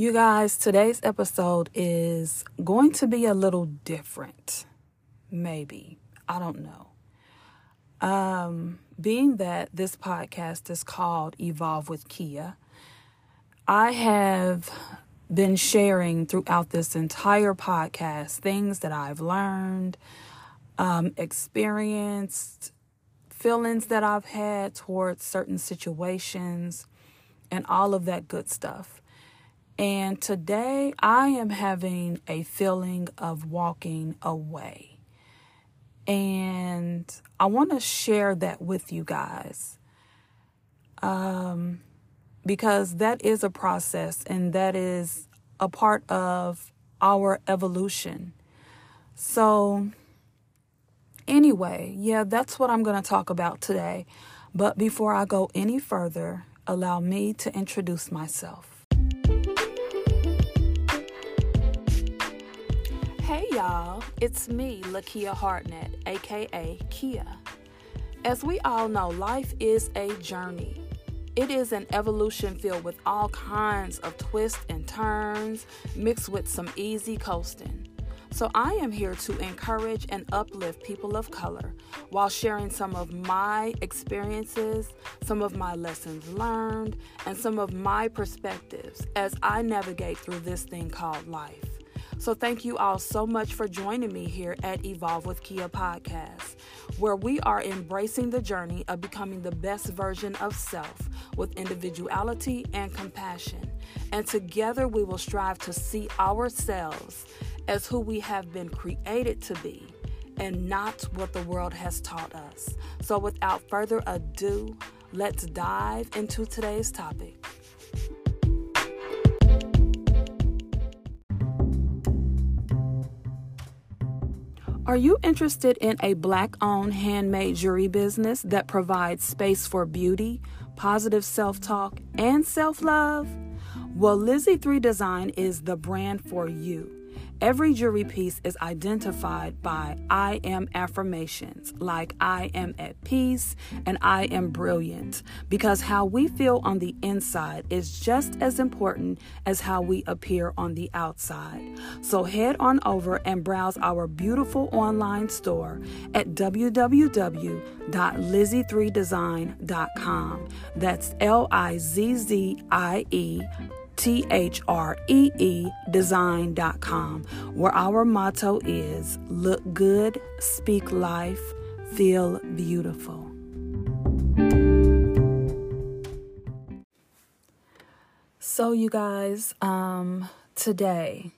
You guys, today's episode is going to be a little different. Maybe. I don't know. Um, being that this podcast is called Evolve with Keia, I have been sharing throughout this entire podcast things that I've learned, um, experienced, feelings that I've had towards certain situations, and all of that good stuff. And today I am having a feeling of walking away. And I want to share that with you guys. Um, because that is a process and that is a part of our evolution. So, anyway, yeah, that's what I'm going to talk about today. But before I go any further, allow me to introduce myself. Hey y'all, it's me, Lakia Hartnett, aka Keia. As we all know, life is a journey. It is an evolution filled with all kinds of twists and turns, mixed with some easy coasting. So, I am here to encourage and uplift people of color while sharing some of my experiences, some of my lessons learned, and some of my perspectives as I navigate through this thing called life. So, thank you all so much for joining me here at Evolve with Keia podcast, where we are embracing the journey of becoming the best version of self with individuality and compassion. And together we will strive to see ourselves as who we have been created to be and not what the world has taught us. So, without further ado, let's dive into today's topic. Are you interested in a black owned handmade jewelry business that provides space for beauty, positive self talk, and self love? Well, Lizzie Three Design is the brand for you. Every jewelry piece is identified by I am affirmations, like I am at peace and I am brilliant, because how we feel on the inside is just as important as how we appear on the outside. So head on over and browse our beautiful online store at www.lizziethreedesign.com. That's L I Z Z I E T H R E E design.com, where our motto is look good, speak life, feel beautiful. So, you guys, um, today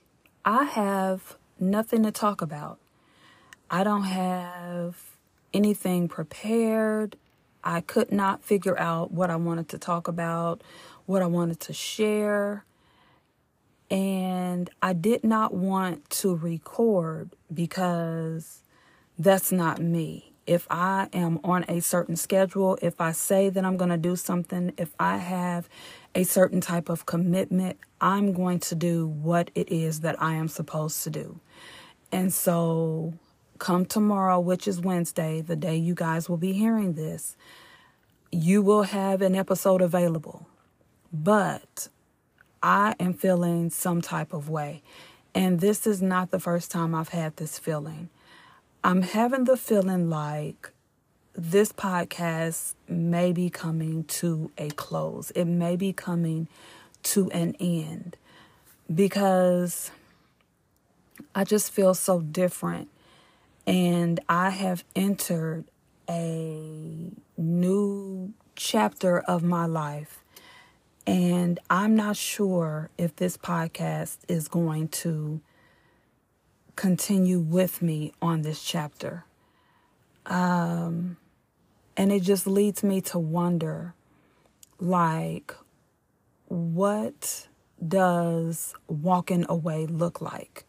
I have nothing to talk about. I don't have anything prepared. I could not figure out what I wanted to talk about what I wanted to share. And I did not want to record because that's not me. If I am on a certain schedule, if I say that I'm going to do something, if I have a certain type of commitment, I'm going to do what it is that I am supposed to do. And so, come tomorrow, which is Wednesday, the day you guys will be hearing this, you will have an episode available but I am feeling some type of way. And this is not the first time I've had this feeling. I'm having the feeling like this podcast may be coming to a close. It may be coming to an end because I just feel so different. And I have entered a new chapter of my life and I'm not sure if this podcast is going to continue with me on this chapter. Um, and it just leads me to wonder like, what does walking away look like?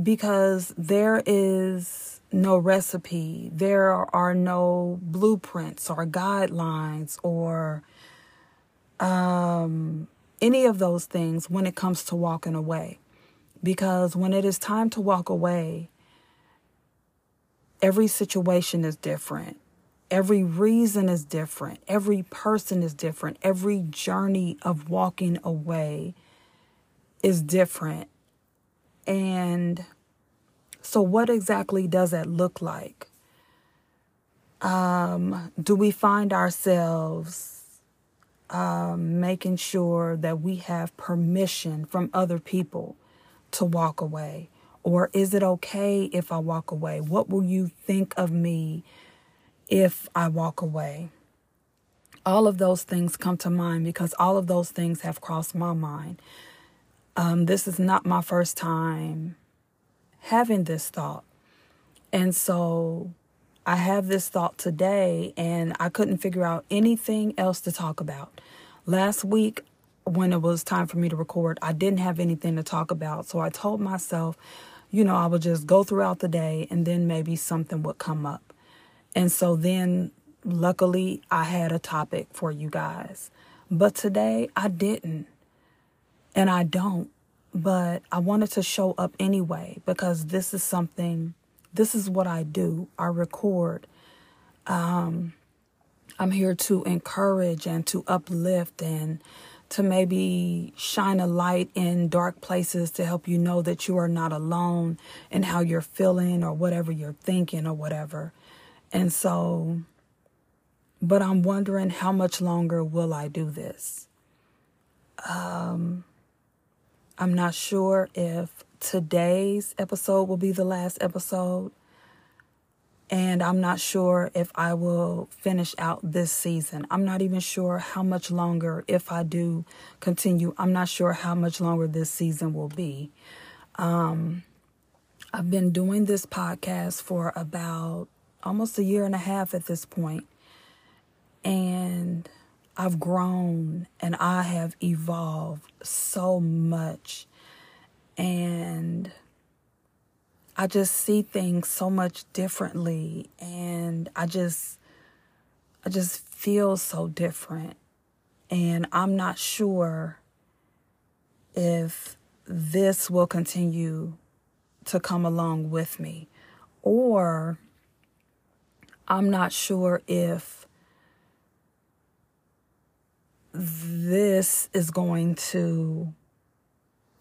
Because there is no recipe, there are no blueprints or guidelines or um, any of those things when it comes to walking away. Because when it is time to walk away, every situation is different. Every reason is different. Every person is different. Every journey of walking away is different. And so, what exactly does that look like? Um, do we find ourselves um, making sure that we have permission from other people to walk away? Or is it okay if I walk away? What will you think of me if I walk away? All of those things come to mind because all of those things have crossed my mind. Um, this is not my first time having this thought. And so I have this thought today, and I couldn't figure out anything else to talk about. Last week, when it was time for me to record, I didn't have anything to talk about. So I told myself, you know, I would just go throughout the day and then maybe something would come up. And so then, luckily, I had a topic for you guys. But today, I didn't. And I don't. But I wanted to show up anyway because this is something, this is what I do. I record. Um, I'm here to encourage and to uplift and to maybe shine a light in dark places to help you know that you are not alone in how you're feeling or whatever you're thinking or whatever. And so, but I'm wondering how much longer will I do this? Um, I'm not sure if today's episode will be the last episode. And I'm not sure if I will finish out this season. I'm not even sure how much longer, if I do continue, I'm not sure how much longer this season will be. Um, I've been doing this podcast for about almost a year and a half at this point, and I've grown and I have evolved so much. And I just see things so much differently. And I just I just feel so different. And I'm not sure if this will continue to come along with me. Or I'm not sure if this is going to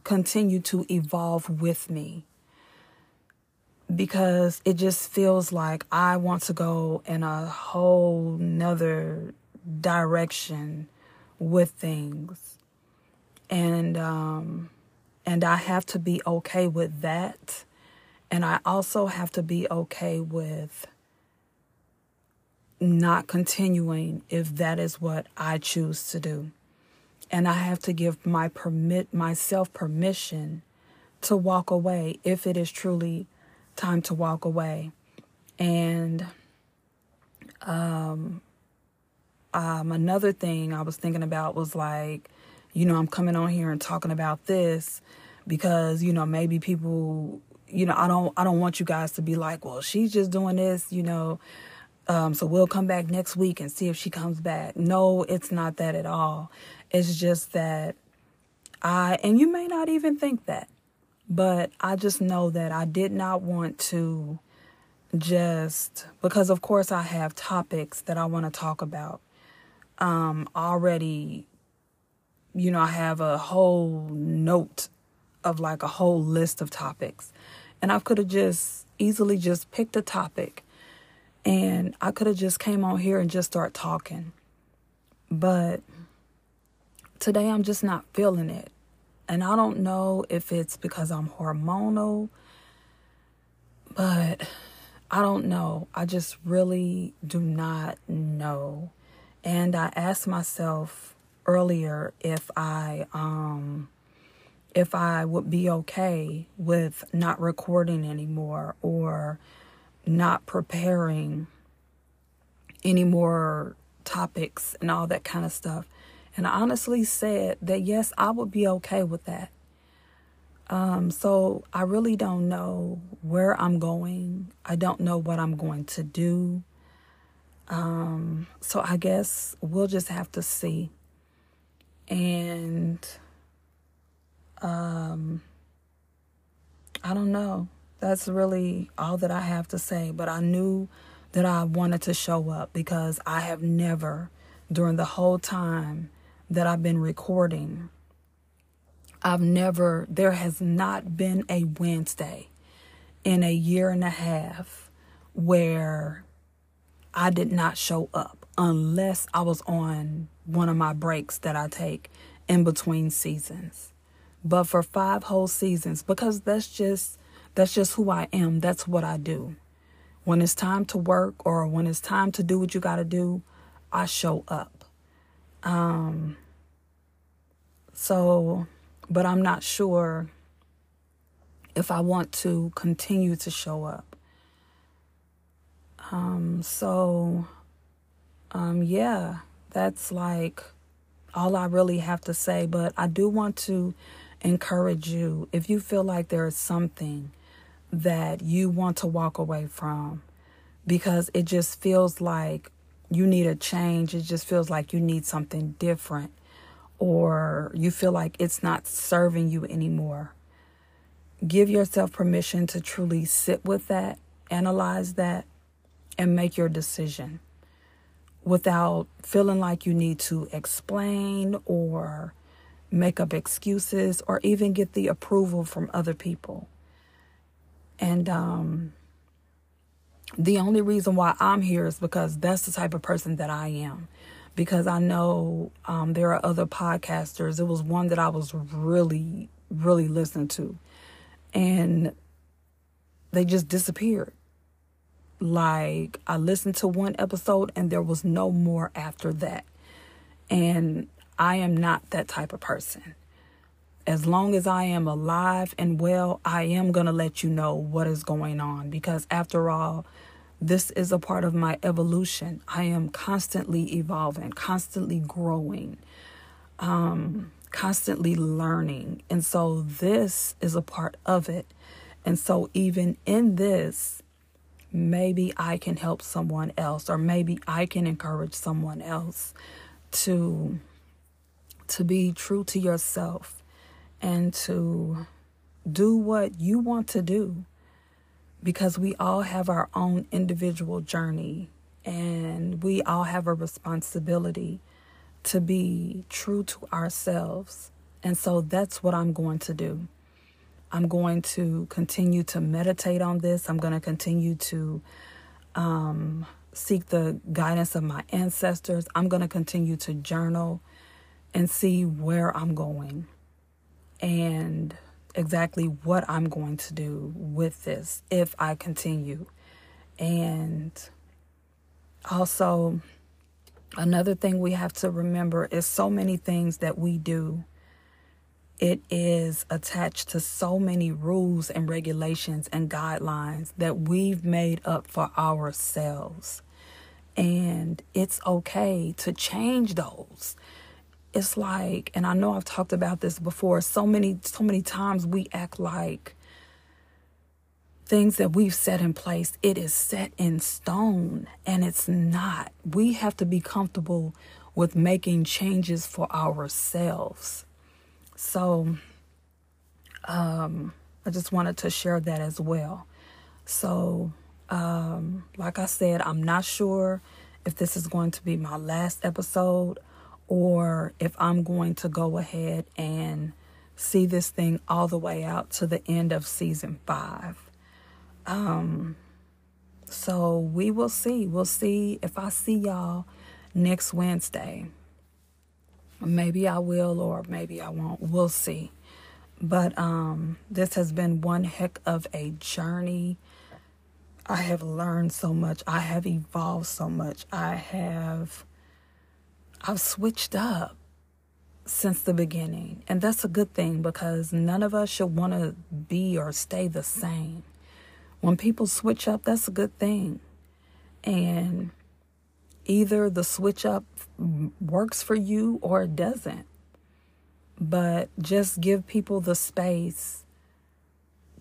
continue to evolve with me because it just feels like I want to go in a whole nother direction with things. And um and I have to be okay with that. And I also have to be okay with not continuing if that is what I choose to do. And I have to give my permit myself permission to walk away if it is truly time to walk away. And um, um, another thing I was thinking about was like, you know, I'm coming on here and talking about this because, you know, maybe people, you know, I don't I don't want you guys to be like, well, she's just doing this, you know. Um, so we'll come back next week and see if she comes back. No, it's not that at all. It's just that I, and you may not even think that, but I just know that I did not want to just because of course I have topics that I want to talk about. Um already you know, I have a whole note of like a whole list of topics. And I could have just easily just picked a topic and I could have just came on here and just start talking. But today I'm just not feeling it. And I don't know if it's because I'm hormonal, but I don't know. I just really do not know. And I asked myself earlier if I um if I would be okay with not recording anymore or not preparing any more topics and all that kind of stuff. And I honestly said that yes, I would be okay with that. Um, so I really don't know where I'm going. I don't know what I'm going to do. Um, so I guess we'll just have to see. And um, I don't know. That's really all that I have to say. But I knew that I wanted to show up because I have never, during the whole time that I've been recording, I've never, there has not been a Wednesday in a year and a half where I did not show up unless I was on one of my breaks that I take in between seasons. But for five whole seasons, because that's just that's just who I am. That's what I do. When it's time to work or when it's time to do what you got to do, I show up. Um so but I'm not sure if I want to continue to show up. Um, so, um, yeah, that's like all I really have to say. But I do want to encourage you if you feel like there is something that you want to walk away from because it just feels like you need a change, it just feels like you need something different or you feel like it's not serving you anymore, give yourself permission to truly sit with that, analyze that, and make your decision without feeling like you need to explain or make up excuses or even get the approval from other people. And um, the only reason why I'm here is because that's the type of person that I am because I know um, there are other podcasters. It was one that I was really, really listening to, and they just disappeared. Like, I listened to one episode and there was no more after that. And I am not that type of person. As long as I am alive and well, I am going to let you know what is going on because, after all, this is a part of my evolution. I am constantly evolving, constantly growing, um, constantly learning. And so this is a part of it. And so even in this, maybe I can help someone else or maybe I can encourage someone else to to be true to yourself and to do what you want to do because we all have our own individual journey and we all have a responsibility to be true to ourselves. And so that's what I'm going to do. I'm going to continue to meditate on this. I'm going to continue to um, seek the guidance of my ancestors. I'm going to continue to journal and see where I'm going. And exactly what I'm going to do with this if I continue. And also, another thing we have to remember is so many things that we do. It is attached to so many rules and regulations and guidelines that we've made up for ourselves. And it's okay to change those it's like and I know I've talked about this before so many so many times we act like things that we've set in place it is set in stone and it's not. We have to be comfortable with making changes for ourselves. So um I just wanted to share that as well. So um like I said I'm not sure if this is going to be my last episode or if I'm going to go ahead and see this thing all the way out to the end of season five. Um, so we will see. We'll see if I see y'all next Wednesday. Maybe I will, or maybe I won't. We'll see. But um, this has been one heck of a journey. I have learned so much. I have evolved so much. I have I've switched up since the beginning. And that's a good thing because none of us should want to be or stay the same. When people switch up, that's a good thing. And either the switch up works for you or it doesn't. But just give people the space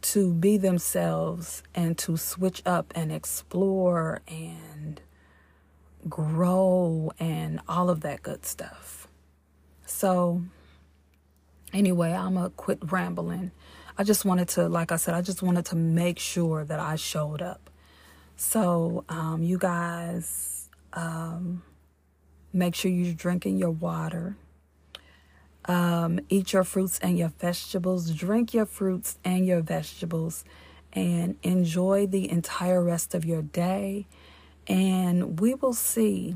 to be themselves and to switch up and explore and grow and all of that good stuff. So, anyway, I'm going to quit rambling. I just wanted to, like I said, I just wanted to make sure that I showed up So, um, you guys, um, make sure you're drinking your water. Um, eat your fruits and your vegetables. Drink your fruits and your vegetables. And enjoy the entire rest of your day. And we will see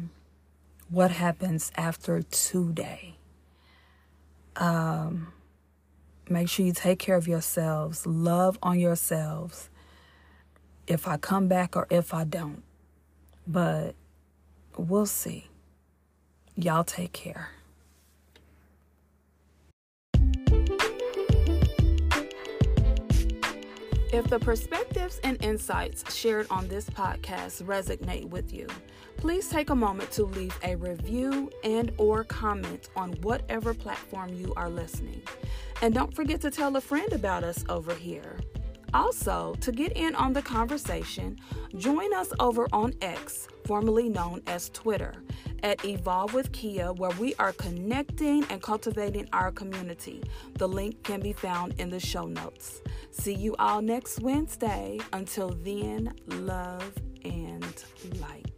what happens after today. Um, make sure you take care of yourselves, love on yourselves. If I come back or if I don't. But we'll see. Y'all take care. If the perspectives and insights shared on this podcast resonate with you, please take a moment to leave a review and or comment on whatever platform you are listening. And don't forget to tell a friend about us over here. Also, to get in on the conversation, join us over on X, formerly known as Twitter, at Evolve with Keia, where we are connecting and cultivating our community. The link can be found in the show notes. See you all next Wednesday. Until then, love and light.